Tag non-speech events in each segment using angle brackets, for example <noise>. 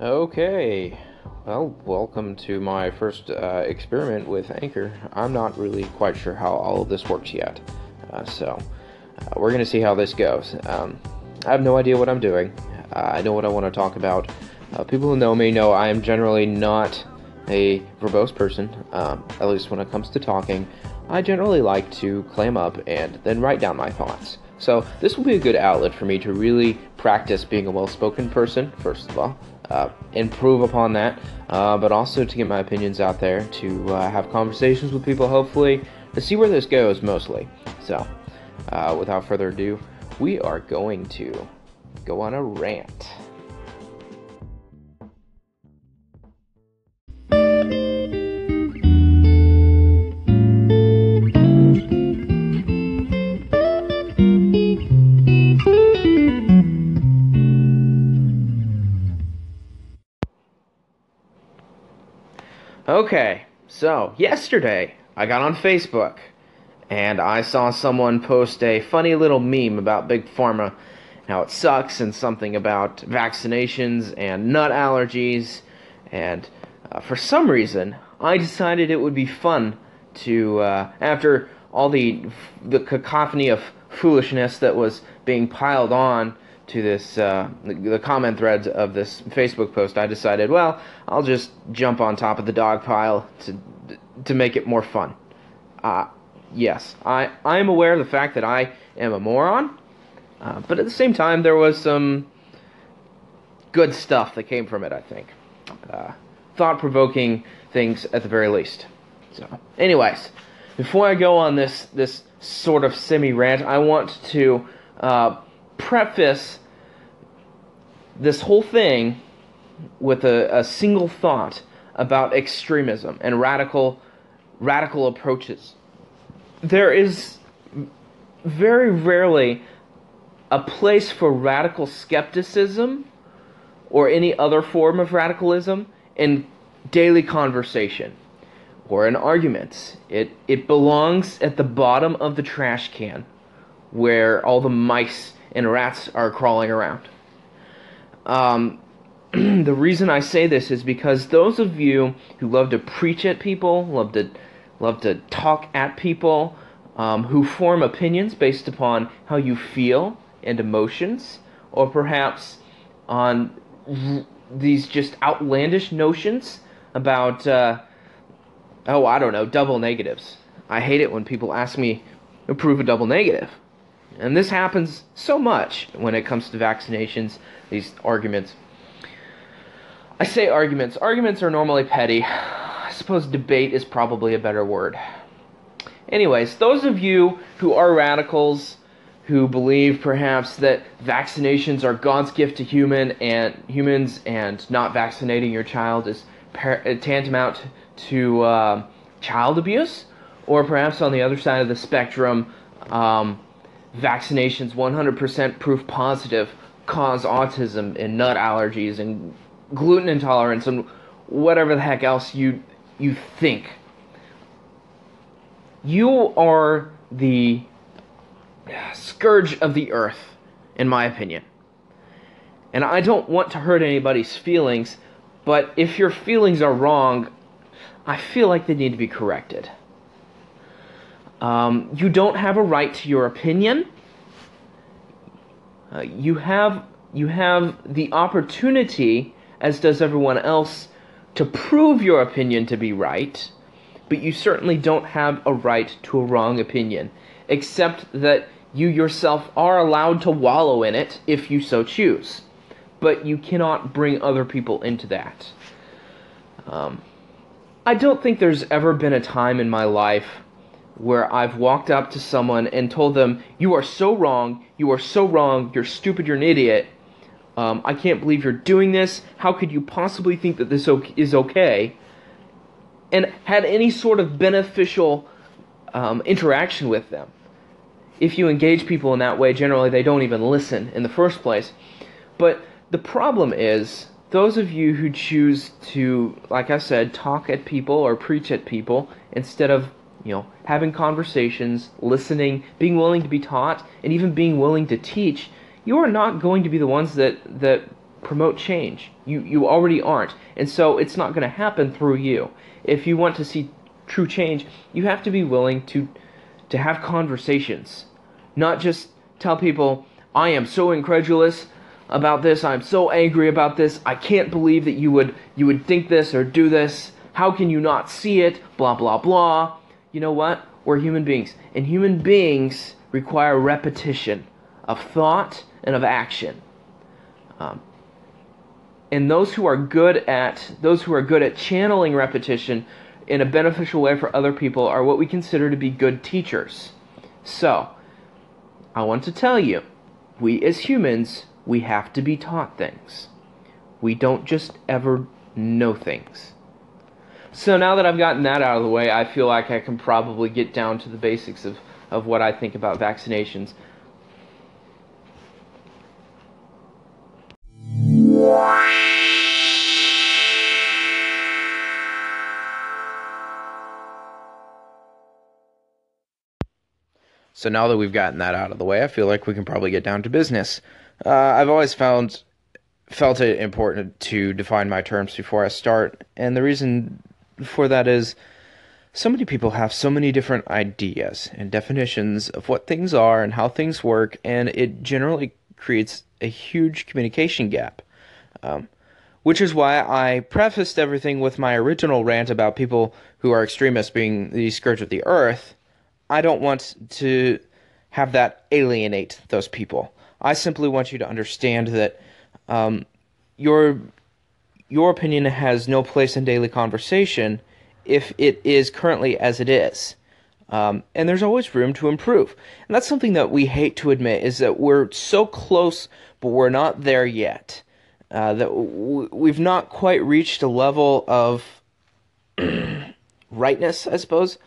Okay, well, welcome to my first uh, experiment with Anchor. I'm not really quite sure how all of this works yet, uh, so uh, we're going to see how this goes. Um, I have no idea what I'm doing. Uh, I know what I want to talk about. Uh, people who know me know I am generally not a verbose person, um, at least when it comes to talking. I generally like to clam up and then write down my thoughts. So, this will be a good outlet for me to really practice being a well spoken person, first of all, uh, improve upon that, uh, but also to get my opinions out there, to uh, have conversations with people, hopefully, to see where this goes mostly. So, uh, without further ado, we are going to go on a rant. Okay, so yesterday I got on Facebook and I saw someone post a funny little meme about Big Pharma, how it sucks, and something about vaccinations and nut allergies. And uh, for some reason, I decided it would be fun to, uh, after all the the cacophony of foolishness that was being piled on to this uh, the, comment threads of this Facebook post, I decided, well, I'll just jump on top of the dog pile to to make it more fun. Uh, yes, I I am aware of the fact that I am a moron, uh, but at the same time, there was some good stuff that came from it. I think, uh, thought-provoking things at the very least. So, anyways, before I go on this this sort of semi rant, I want to uh, preface this whole thing with a, a single thought about extremism and radical radical approaches. There is very rarely a place for radical skepticism or any other form of radicalism in daily conversation or in arguments. It it belongs at the bottom of the trash can where all the mice and rats are crawling around. Um, <clears throat> the reason I say this is because those of you who love to preach at people, love to love to talk at people, um, who form opinions based upon how you feel and emotions, or perhaps on r- these just outlandish notions about, uh, oh, I don't know, double negatives. I hate it when people ask me to prove a double negative. And this happens so much when it comes to vaccinations, these arguments. I say arguments. Arguments are normally petty. I suppose debate is probably a better word. Anyways, those of you who are radicals, who believe perhaps that vaccinations are God's gift to human and humans, and not vaccinating your child is par- tantamount to uh, child abuse, or perhaps on the other side of the spectrum, um, vaccinations 100% proof positive cause autism and nut allergies and gluten intolerance and whatever the heck else you you think. You are the scourge of the earth, in my opinion. And I don't want to hurt anybody's feelings, but if your feelings are wrong, I feel like they need to be corrected. Um, you don't have a right to your opinion. Uh, you have you have the opportunity, as does everyone else, to prove your opinion to be right, but you certainly don't have a right to a wrong opinion, except that you yourself are allowed to wallow in it if you so choose. But you cannot bring other people into that. Um, I don't think there's ever been a time in my life where I've walked up to someone and told them, You are so wrong, you are so wrong, you're stupid, you're an idiot. Um, I can't believe you're doing this. How could you possibly think that this is okay? And had any sort of beneficial um, interaction with them. If you engage people in that way, generally they don't even listen in the first place. But the problem is, those of you who choose to, like I said, talk at people or preach at people instead of you know, having conversations, listening, being willing to be taught, and even being willing to teach, you are not going to be the ones that that promote change. You you already aren't. And so it's not going to happen through you. If you want to see true change, you have to be willing to to have conversations. Not just tell people, "I am so incredulous about this. I'm so angry about this. I can't believe that you would you would think this or do this. How can you not see it? blah blah blah." You know what? We're human beings, and human beings require repetition of thought and of action. Um, and those who are good at those who are good at channeling repetition in a beneficial way for other people are what we consider to be good teachers. So, I want to tell you, we as humans, we have to be taught things. We don't just ever know things. So now that I've gotten that out of the way, I feel like I can probably get down to the basics of, of what I think about vaccinations. So now that we've gotten that out of the way, I feel like we can probably get down to business. Uh, I've always found felt it important to define my terms before I start, and the reason for that is so many people have so many different ideas and definitions of what things are and how things work, and it generally creates a huge communication gap. Um, which is why I prefaced everything with my original rant about people who are extremists being the scourge of the earth. I don't want to have that alienate those people. I simply want you to understand that um, your your opinion has no place in daily conversation if it is currently as it is. Um, and there's always room to improve. And that's something that we hate to admit is that we're so close, but we're not there yet. Uh, that w- we've not quite reached a level of <clears throat> rightness, I suppose.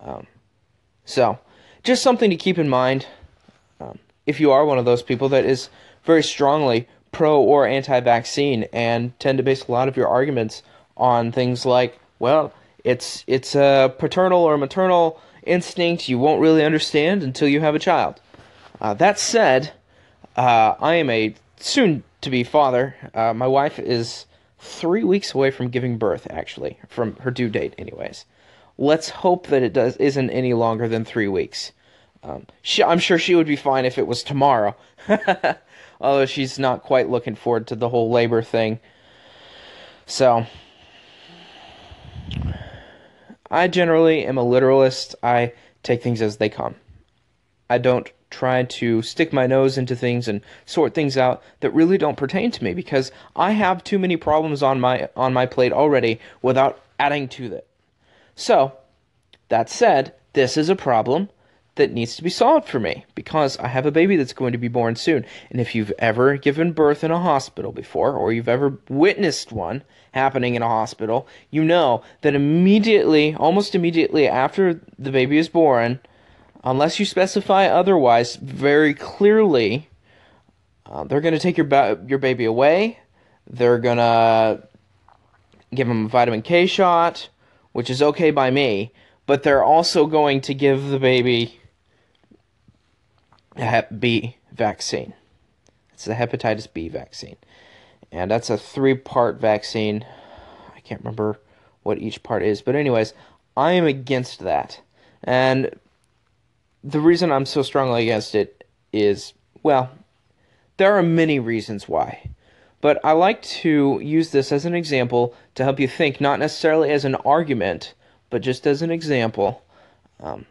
Um, so, just something to keep in mind um, if you are one of those people that is very strongly pro or anti vaccine and tend to base a lot of your arguments on things like, well, it's it's a paternal or maternal instinct you won't really understand until you have a child. Uh, that said, uh, I am a soon to be father. Uh, my wife is three weeks away from giving birth, actually, from her due date, anyways. Let's hope that it does isn't any longer than three weeks. Um, she, I'm sure she would be fine if it was tomorrow. <laughs> although she's not quite looking forward to the whole labor thing. So, I generally am a literalist. I take things as they come. I don't try to stick my nose into things and sort things out that really don't pertain to me because I have too many problems on my on my plate already without adding to it. So, that said, this is a problem that needs to be solved for me because I have a baby that's going to be born soon. And if you've ever given birth in a hospital before, or you've ever witnessed one happening in a hospital, you know that immediately, almost immediately after the baby is born, unless you specify otherwise very clearly, uh, they're going to take your ba- your baby away. They're going to give him a vitamin K shot, which is okay by me, but they're also going to give the baby Hep B vaccine. It's the hepatitis B vaccine. And that's a three part vaccine. I can't remember what each part is. But, anyways, I am against that. And the reason I'm so strongly against it is, well, there are many reasons why. But I like to use this as an example to help you think, not necessarily as an argument, but just as an example. Um,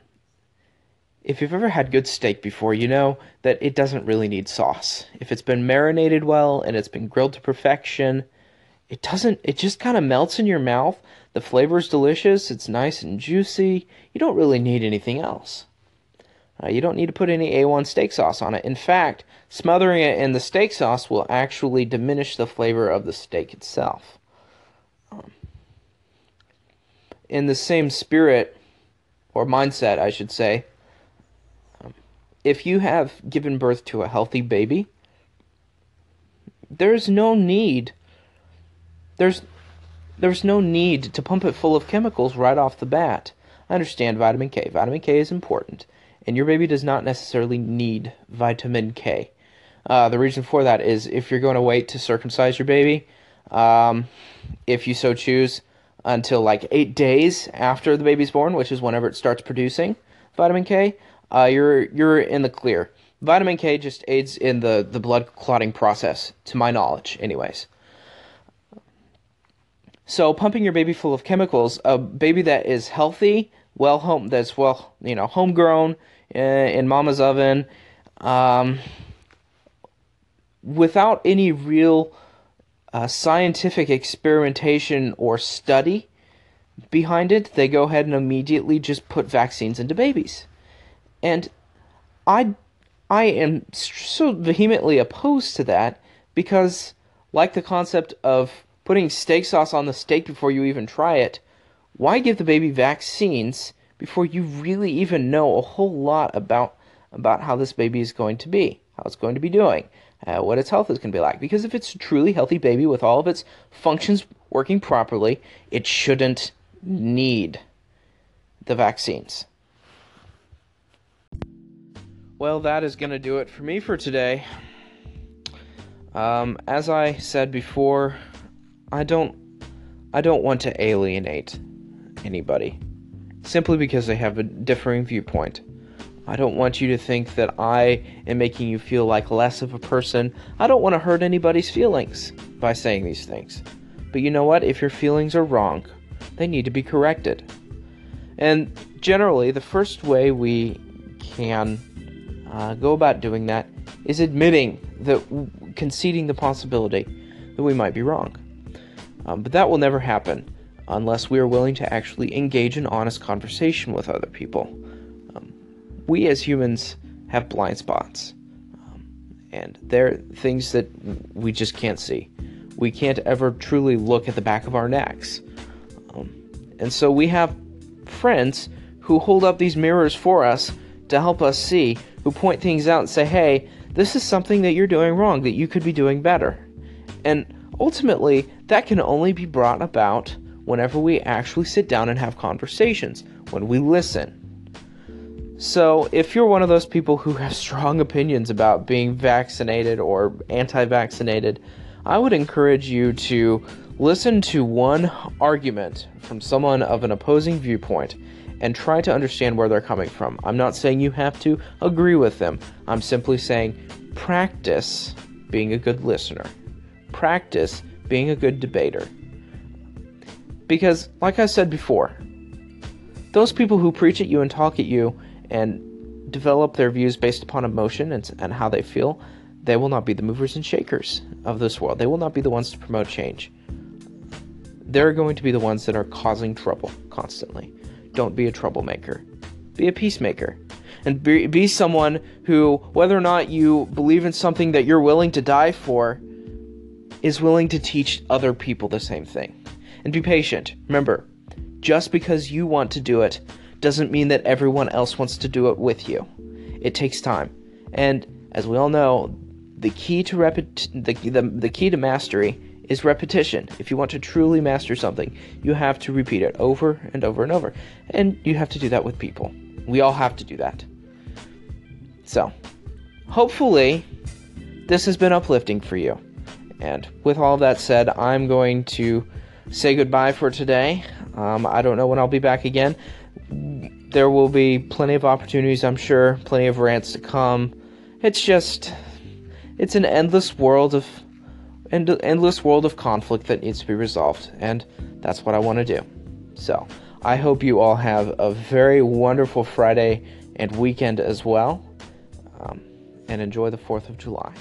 if you've ever had good steak before, you know that it doesn't really need sauce. If it's been marinated well and it's been grilled to perfection, it doesn't it just kind of melts in your mouth. The flavor is delicious, it's nice and juicy. You don't really need anything else. Uh, you don't need to put any A1 steak sauce on it. In fact, smothering it in the steak sauce will actually diminish the flavor of the steak itself. Um, in the same spirit, or mindset, I should say, if you have given birth to a healthy baby, there's no need there's there's no need to pump it full of chemicals right off the bat. I understand vitamin K. Vitamin K is important, and your baby does not necessarily need vitamin K. Uh, the reason for that is if you're going to wait to circumcise your baby, um, if you so choose, until like eight days after the baby's born, which is whenever it starts producing vitamin K, uh, you're you're in the clear. Vitamin K just aids in the, the blood clotting process, to my knowledge, anyways. So pumping your baby full of chemicals, a baby that is healthy, well home, that's well, you know, homegrown uh, in mama's oven, um, without any real uh, scientific experimentation or study behind it, they go ahead and immediately just put vaccines into babies. And I, I am so vehemently opposed to that because, like the concept of putting steak sauce on the steak before you even try it, why give the baby vaccines before you really even know a whole lot about about how this baby is going to be, how it's going to be doing, uh, what its health is going to be like? Because if it's a truly healthy baby with all of its functions working properly, it shouldn't need the vaccines. Well, that is going to do it for me for today. Um, as I said before, I don't I don't want to alienate anybody simply because they have a differing viewpoint. I don't want you to think that I am making you feel like less of a person. I don't want to hurt anybody's feelings by saying these things. But you know what? If your feelings are wrong, they need to be corrected. And generally, the first way we can uh, go about doing that is admitting that, conceding the possibility that we might be wrong. Um, but that will never happen unless we are willing to actually engage in honest conversation with other people. Um, we as humans have blind spots, um, and they're things that we just can't see. We can't ever truly look at the back of our necks. Um, and so we have friends who hold up these mirrors for us to help us see, who point things out and say, hey, this is something that you're doing wrong, that you could be doing better. And ultimately, that can only be brought about whenever we actually sit down and have conversations, when we listen. So, if you're one of those people who have strong opinions about being vaccinated or anti vaccinated, I would encourage you to listen to one argument from someone of an opposing viewpoint and try to understand where they're coming from. I'm not saying you have to agree with them, I'm simply saying practice being a good listener, practice being a good debater. Because, like I said before, those people who preach at you and talk at you and develop their views based upon emotion and, and how they feel, they will not be the movers and shakers of this world. They will not be the ones to promote change. They're going to be the ones that are causing trouble constantly. Don't be a troublemaker. Be a peacemaker. And be, be someone who, whether or not you believe in something that you're willing to die for, is willing to teach other people the same thing. And be patient. Remember, just because you want to do it doesn't mean that everyone else wants to do it with you. It takes time. And as we all know, the key to repet- the, the, the key to mastery is repetition. If you want to truly master something, you have to repeat it over and over and over. And you have to do that with people. We all have to do that. So, hopefully, this has been uplifting for you. And with all that said, I'm going to say goodbye for today. Um, I don't know when I'll be back again. There will be plenty of opportunities, I'm sure, plenty of rants to come. It's just, it's an endless world of, end, endless world of conflict that needs to be resolved, and that's what I want to do. So, I hope you all have a very wonderful Friday and weekend as well, um, and enjoy the 4th of July.